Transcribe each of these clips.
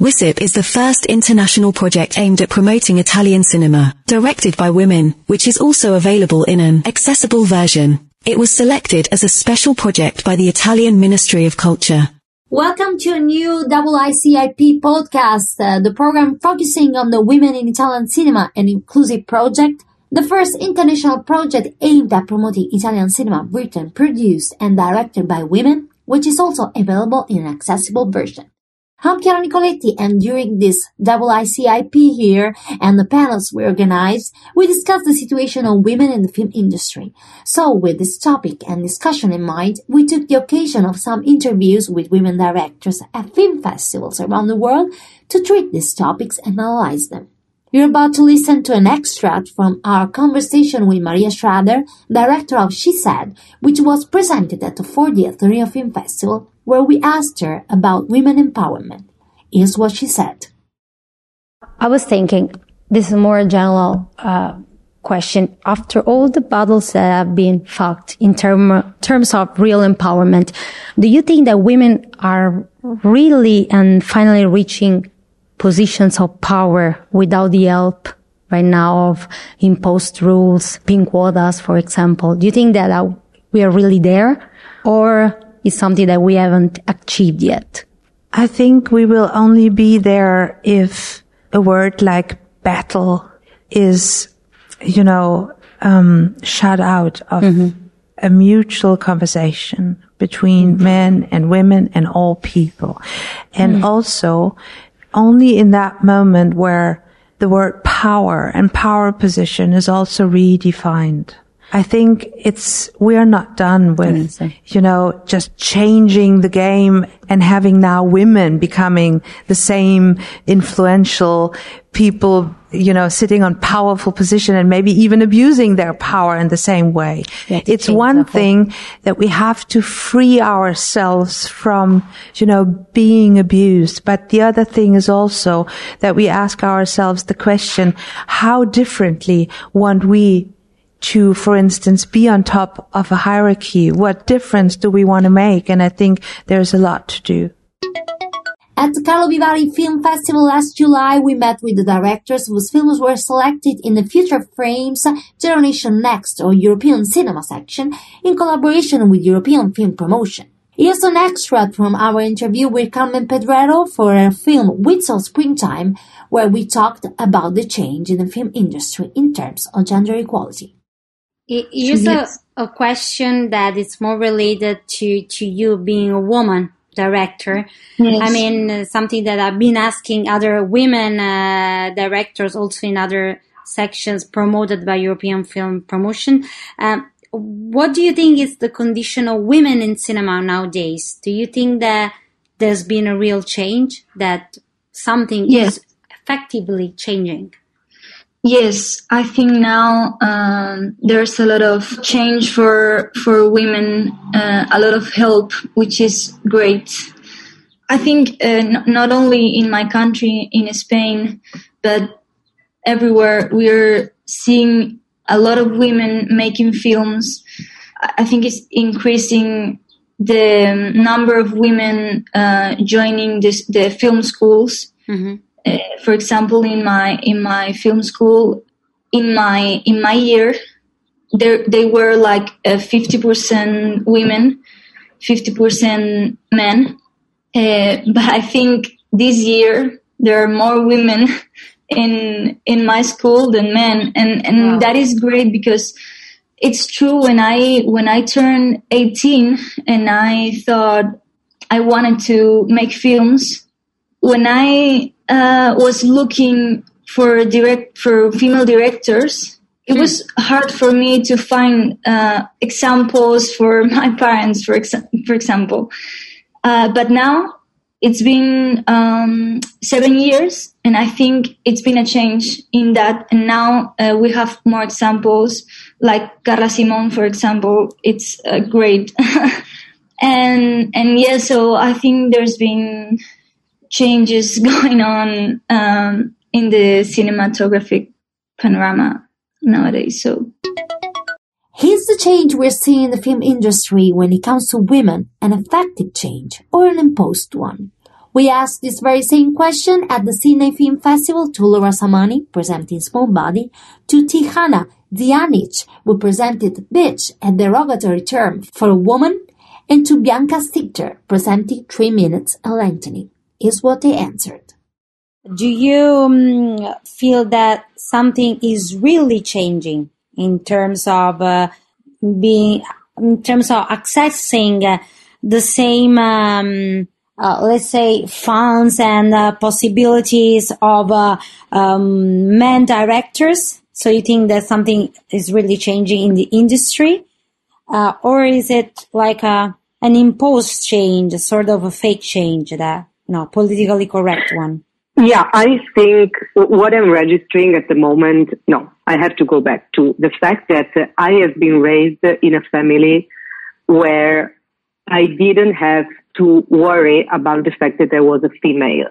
WICIP is the first international project aimed at promoting Italian cinema, directed by women, which is also available in an accessible version. It was selected as a special project by the Italian Ministry of Culture. Welcome to a new IICIP podcast, uh, the program focusing on the Women in Italian Cinema and Inclusive Project, the first international project aimed at promoting Italian cinema written, produced, and directed by women, which is also available in an accessible version. I'm Chiara Nicoletti and during this IICIP here and the panels we organized, we discussed the situation of women in the film industry. So with this topic and discussion in mind, we took the occasion of some interviews with women directors at film festivals around the world to treat these topics and analyze them. You're about to listen to an extract from our conversation with Maria Schrader, director of She Said, which was presented at the 40th Rio Film Festival where we asked her about women empowerment. Here's what she said. I was thinking, this is more a general uh, question. After all the battles that have been fought in term, terms of real empowerment, do you think that women are really and finally reaching positions of power without the help right now of imposed rules, pink quotas, for example? Do you think that uh, we are really there? Or is something that we haven't achieved yet. I think we will only be there if a word like battle is, you know, um, shut out of mm-hmm. a mutual conversation between mm-hmm. men and women and all people. And mm-hmm. also only in that moment where the word power and power position is also redefined. I think it's, we are not done with, you know, just changing the game and having now women becoming the same influential people, you know, sitting on powerful position and maybe even abusing their power in the same way. It's one thing that we have to free ourselves from, you know, being abused. But the other thing is also that we ask ourselves the question, how differently want we to, for instance, be on top of a hierarchy? What difference do we want to make? And I think there's a lot to do. At the Karlovy Vary Film Festival last July, we met with the directors whose films were selected in the Future Frames Generation Next or European Cinema section in collaboration with European Film Promotion. Here's an extract from our interview with Carmen Pedrero for her film of Springtime, where we talked about the change in the film industry in terms of gender equality. Here's a, a question that is more related to, to you being a woman director. Yes. I mean, uh, something that I've been asking other women uh, directors also in other sections promoted by European Film Promotion. Um, what do you think is the condition of women in cinema nowadays? Do you think that there's been a real change, that something yes. is effectively changing? Yes, I think now um, there's a lot of change for for women, uh, a lot of help, which is great. I think uh, n- not only in my country, in Spain, but everywhere we're seeing a lot of women making films. I think it's increasing the number of women uh, joining this, the film schools. Mm-hmm uh, for example, in my in my film school, in my in my year, there they were like uh, fifty percent women, fifty percent men. Uh, but I think this year there are more women in in my school than men, and and wow. that is great because it's true. When I when I turned eighteen and I thought I wanted to make films, when I uh, was looking for direct for female directors, it was hard for me to find uh, examples for my parents, for exa- for example. Uh, but now it's been um, seven years, and I think it's been a change in that. And now uh, we have more examples, like Carla Simon, for example. It's uh, great, and and yeah. So I think there's been changes going on um, in the cinematographic panorama nowadays. So. Here's the change we're seeing in the film industry when it comes to women, an effective change or an imposed one. We asked this very same question at the Sydney Film Festival to Laura Samani, presenting Small Body, to Tihana Dianic, who presented bitch, a derogatory term for a woman, and to Bianca Stigter, presenting Three Minutes and Lengthening. Is what they answered. Do you um, feel that something is really changing in terms of uh, being, in terms of accessing uh, the same um, uh, let's say, funds and uh, possibilities of uh, um, men directors? So you think that something is really changing in the industry? Uh, or is it like a, an imposed change, sort of a fake change that, no, politically correct one? Yeah, I think what I'm registering at the moment, no, I have to go back to the fact that I have been raised in a family where I didn't have to worry about the fact that I was a female.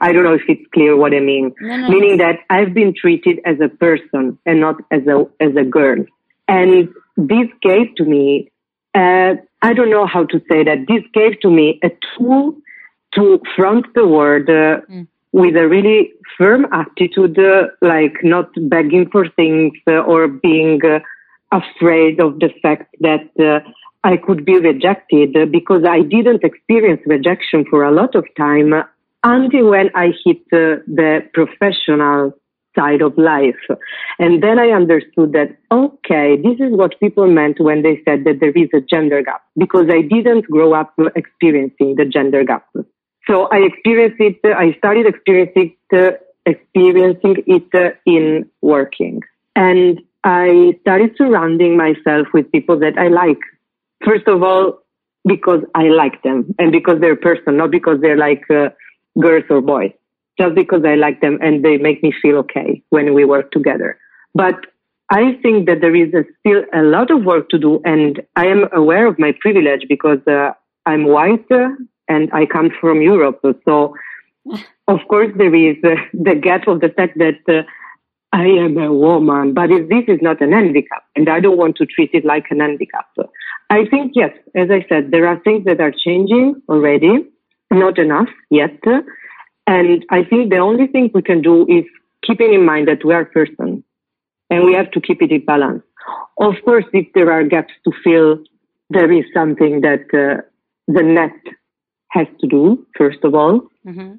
I don't know if it's clear what I mean. No, no, Meaning no. that I've been treated as a person and not as a as a girl. And this gave to me, uh, I don't know how to say that. This gave to me a tool to front the world uh, mm. with a really firm attitude, uh, like not begging for things uh, or being uh, afraid of the fact that uh, I could be rejected because I didn't experience rejection for a lot of time until when I hit uh, the professional side of life. And then I understood that, okay, this is what people meant when they said that there is a gender gap because I didn't grow up experiencing the gender gap. So I experienced it, I started experiencing it, experiencing it in working. And I started surrounding myself with people that I like First of all, because I like them and because they're person, not because they're like uh, girls or boys. Just because I like them and they make me feel okay when we work together. But I think that there is a, still a lot of work to do, and I am aware of my privilege because uh, I'm white uh, and I come from Europe. So, of course, there is uh, the gap of the fact that uh, I am a woman, but this is not an handicap, and I don't want to treat it like an handicap. I think, yes, as I said, there are things that are changing already, not enough yet. And I think the only thing we can do is keeping in mind that we are person and we have to keep it in balance. Of course, if there are gaps to fill, there is something that uh, the net has to do, first of all, mm-hmm.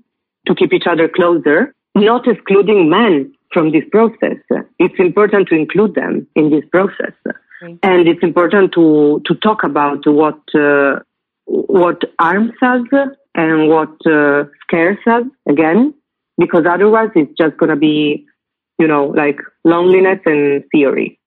to keep each other closer, not excluding men from this process. It's important to include them in this process. And it's important to, to talk about what, uh, what arms us and what uh, scares us again, because otherwise it's just going to be, you know, like loneliness and theory.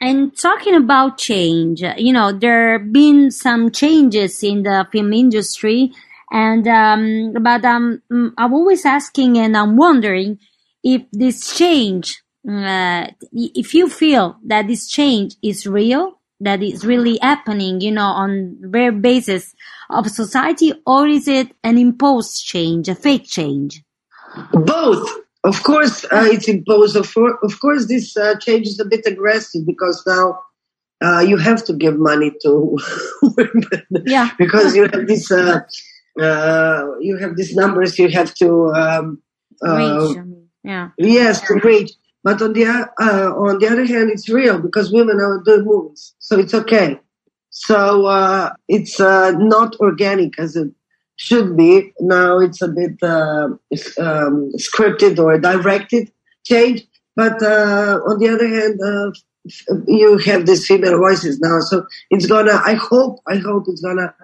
And talking about change, you know, there have been some changes in the film industry, and um, but um, I'm always asking and I'm wondering if this change uh, if you feel that this change is real, that it's really happening, you know, on rare basis of society, or is it an imposed change, a fake change? Both. Of course, uh, it's imposed. Of, of course, this uh, change is a bit aggressive because now uh, you have to give money to women. Yeah. because you have this, uh, uh, you have these numbers you have to um, reach. Yeah. Yes, to reach. But on the uh, on the other hand, it's real because women are doing movies, so it's okay. So uh, it's uh, not organic as it should be. Now it's a bit uh, um, scripted or directed change. But uh, on the other hand, uh, you have these female voices now, so it's gonna. I hope. I hope it's gonna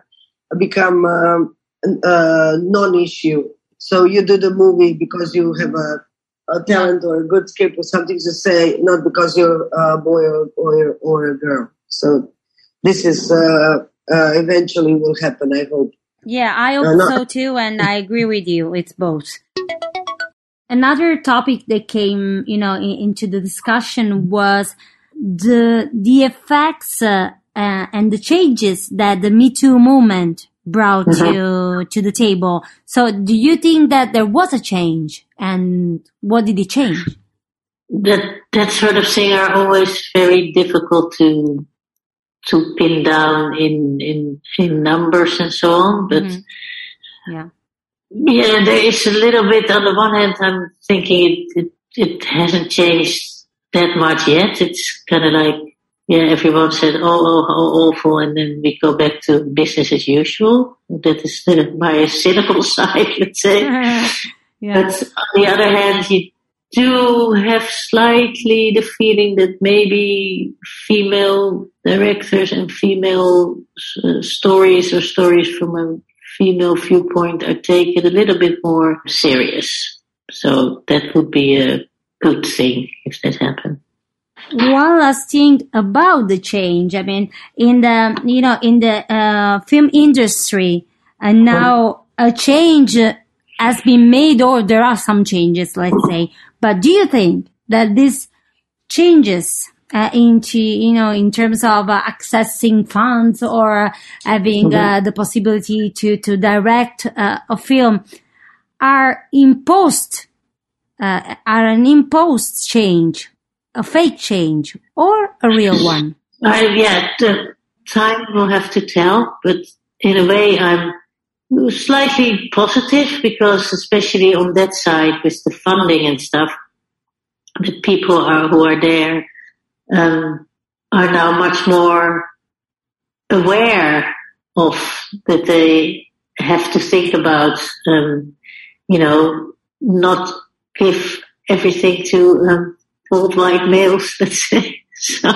become um, a non-issue. So you do the movie because you have a a talent or a good script or something to say, not because you're a boy or, or, or a girl. So this is uh, uh, eventually will happen. I hope. Yeah, I hope so too, and I agree with you. It's both. Another topic that came, you know, in, into the discussion was the the effects uh, uh, and the changes that the Me Too movement brought mm-hmm. to to the table. So, do you think that there was a change, and what did it change? That that sort of thing are always very difficult to to pin down in in in numbers and so on. But mm-hmm. yeah, Yeah, there is a little bit. On the one hand, I'm thinking it, it, it hasn't changed that much yet. It's kind of like, yeah, everyone said, oh, oh, how awful, and then we go back to business as usual. That is my cynical side, let's say. yeah. But on the other hand, you do have slightly the feeling that maybe female directors and female uh, stories or stories from a female viewpoint are taken a little bit more serious. So that would be a good thing if that happened. One last thing about the change. I mean, in the you know in the uh, film industry, and now a change has been made, or there are some changes, let's say. But do you think that these changes uh, into, you know, in terms of uh, accessing funds or having mm-hmm. uh, the possibility to, to direct uh, a film are imposed, uh, are an imposed change, a fake change or a real one? I, yeah, the time will have to tell, but in a way I'm slightly positive because especially on that side with the funding and stuff, the people are, who are there um, are now much more aware of that they have to think about, um, you know, not give everything to um, old white males, let's say. So,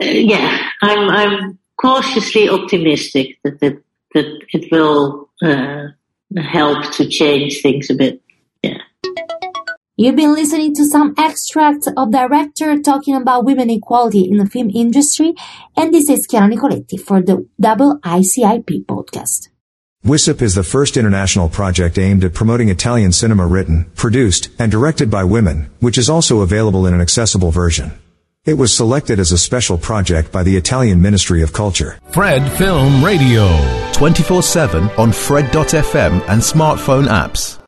yeah, I'm I'm cautiously optimistic that that, that it will uh, help to change things a bit. Yeah. You've been listening to some extracts of director talking about women equality in the film industry, and this is Chiara Nicoletti for the Double ICIP podcast. WICIP is the first international project aimed at promoting Italian cinema written, produced, and directed by women, which is also available in an accessible version. It was selected as a special project by the Italian Ministry of Culture. Fred Film Radio. 24-7 on Fred.fm and smartphone apps.